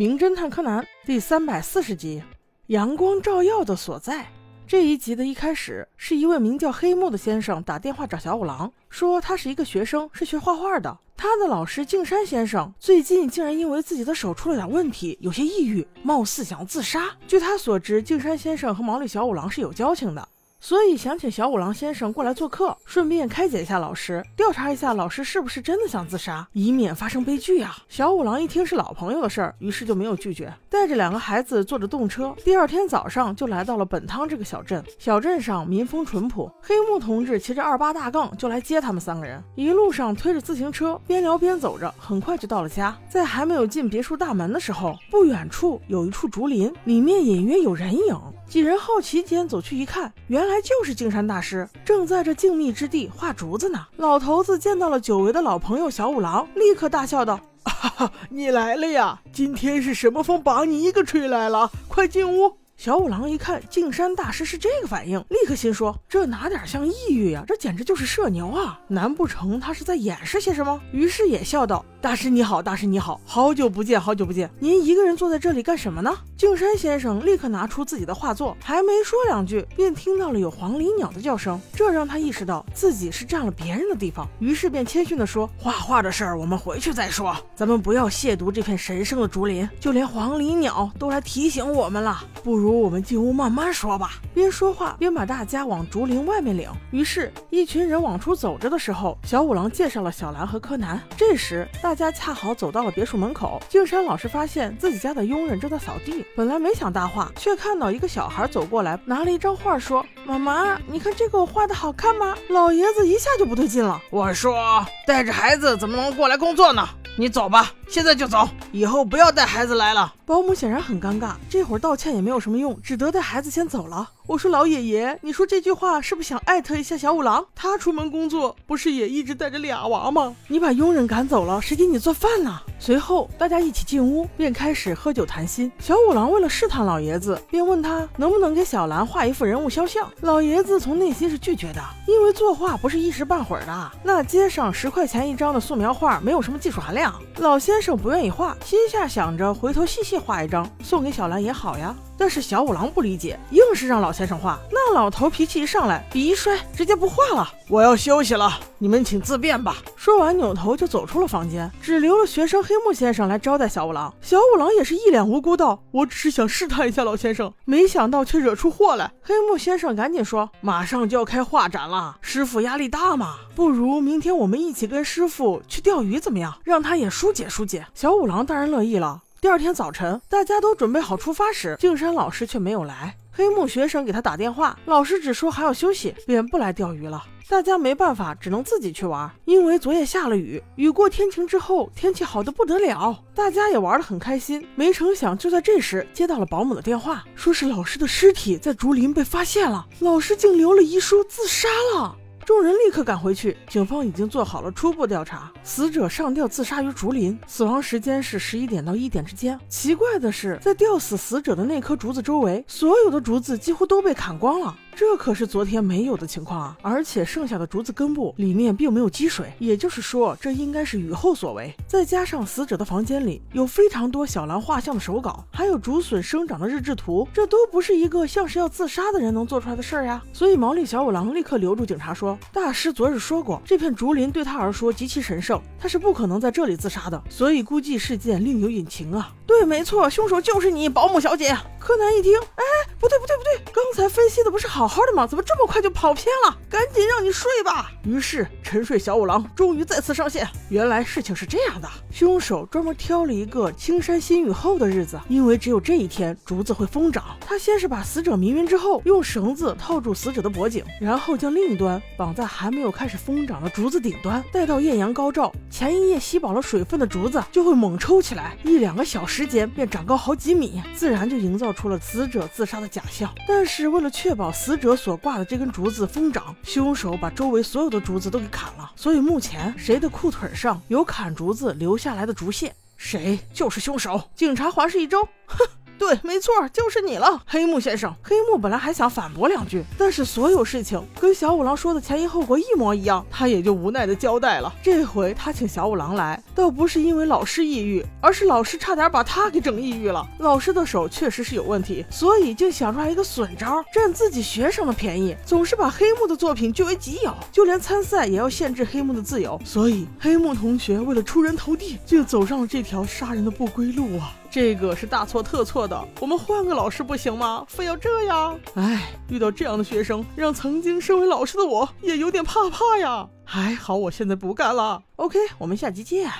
名侦探柯南第三百四十集：阳光照耀的所在。这一集的一开始，是一位名叫黑木的先生打电话找小五郎，说他是一个学生，是学画画的。他的老师静山先生最近竟然因为自己的手出了点问题，有些抑郁，貌似想自杀。据他所知，静山先生和毛利小五郎是有交情的。所以想请小五郎先生过来做客，顺便开解一下老师，调查一下老师是不是真的想自杀，以免发生悲剧啊！小五郎一听是老朋友的事儿，于是就没有拒绝，带着两个孩子坐着动车，第二天早上就来到了本汤这个小镇。小镇上民风淳朴，黑木同志骑着二八大杠就来接他们三个人，一路上推着自行车，边聊边走着，很快就到了家。在还没有进别墅大门的时候，不远处有一处竹林，里面隐约有人影。几人好奇间走去一看，原来就是静山大师正在这静谧之地画竹子呢。老头子见到了久违的老朋友小五郎，立刻大笑道：“哈哈，你来了呀！今天是什么风把你一个吹来了？快进屋。”小五郎一看静山大师是这个反应，立刻心说：这哪点像抑郁呀？这简直就是社牛啊！难不成他是在掩饰些什么？于是也笑道：“大师你好，大师你好，好久不见，好久不见。您一个人坐在这里干什么呢？”静山先生立刻拿出自己的画作，还没说两句，便听到了有黄鹂鸟的叫声，这让他意识到自己是占了别人的地方，于是便谦逊地说：“画画的事儿我们回去再说，咱们不要亵渎这片神圣的竹林。就连黄鹂鸟都来提醒我们了，不如……”如我们进屋慢慢说吧。边说话边把大家往竹林外面领。于是，一群人往出走着的时候，小五郎介绍了小兰和柯南。这时，大家恰好走到了别墅门口。静山老师发现自己家的佣人正在扫地，本来没想搭话，却看到一个小孩走过来，拿了一张画，说：“妈妈，你看这个我画的好看吗？”老爷子一下就不对劲了。我说，带着孩子怎么能过来工作呢？你走吧，现在就走，以后不要带孩子来了。保姆显然很尴尬，这会儿道歉也没有什么用，只得带孩子先走了。我说老爷爷，你说这句话是不是想艾特一下小五郎？他出门工作不是也一直带着俩娃吗？你把佣人赶走了，谁给你做饭呢？随后大家一起进屋，便开始喝酒谈心。小五郎为了试探老爷子，便问他能不能给小兰画一幅人物肖像。老爷子从内心是拒绝的，因为作画不是一时半会儿的，那街上十块钱一张的素描画没有什么技术含量。老先生不愿意画，心下想着回头细细画一张送给小兰也好呀。但是小五郎不理解，硬是让老先生画。那老头脾气一上来，笔一摔，直接不画了。我要休息了，你们请自便吧。说完，扭头就走出了房间，只留了学生黑木先生来招待小五郎。小五郎也是一脸无辜道：“我只是想试探一下老先生，没想到却惹出祸来。”黑木先生赶紧说：“马上就要开画展了，师傅压力大嘛，不如明天我们一起跟师傅去钓鱼怎么样？让他也疏解疏解。”小五郎当然乐意了。第二天早晨，大家都准备好出发时，静山老师却没有来。黑木学生给他打电话，老师只说还要休息，便不来钓鱼了。大家没办法，只能自己去玩。因为昨夜下了雨，雨过天晴之后，天气好的不得了，大家也玩得很开心。没成想，就在这时，接到了保姆的电话，说是老师的尸体在竹林被发现了，老师竟留了遗书自杀了。众人立刻赶回去，警方已经做好了初步调查。死者上吊自杀于竹林，死亡时间是十一点到一点之间。奇怪的是，在吊死死者的那棵竹子周围，所有的竹子几乎都被砍光了。这可是昨天没有的情况啊！而且剩下的竹子根部里面并没有积水，也就是说，这应该是雨后所为。再加上死者的房间里有非常多小兰画像的手稿，还有竹笋生长的日志图，这都不是一个像是要自杀的人能做出来的事儿呀！所以毛利小五郎立刻留住警察说：“大师昨日说过，这片竹林对他而说极其神圣，他是不可能在这里自杀的，所以估计事件另有隐情啊！”对，没错，凶手就是你，保姆小姐。柯南一听，哎，不对不对不对，刚才分析的不是好好的吗？怎么这么快就跑偏了？赶紧让你睡吧。于是沉睡小五郎终于再次上线。原来事情是这样的，凶手专门挑了一个青山新雨后的日子，因为只有这一天竹子会疯长。他先是把死者迷晕之后，用绳子套住死者的脖颈，然后将另一端绑在还没有开始疯长的竹子顶端，待到艳阳高照，前一夜吸饱了水分的竹子就会猛抽起来，一两个小时。间便长高好几米，自然就营造造出了死者自杀的假象。但是为了确保死者所挂的这根竹子疯长，凶手把周围所有的竹子都给砍了。所以目前谁的裤腿上有砍竹子留下来的竹屑，谁就是凶手。警察环视一周，哼。对，没错，就是你了，黑木先生。黑木本来还想反驳两句，但是所有事情跟小五郎说的前因后果一模一样，他也就无奈的交代了。这回他请小五郎来，倒不是因为老师抑郁，而是老师差点把他给整抑郁了。老师的手确实是有问题，所以竟想出来一个损招，占自己学生的便宜，总是把黑木的作品据为己有，就连参赛也要限制黑木的自由。所以黑木同学为了出人头地，竟走上了这条杀人的不归路啊！这个是大错特错的，我们换个老师不行吗？非要这样？哎，遇到这样的学生，让曾经身为老师的我也有点怕怕呀。还好我现在不干了。OK，我们下期见。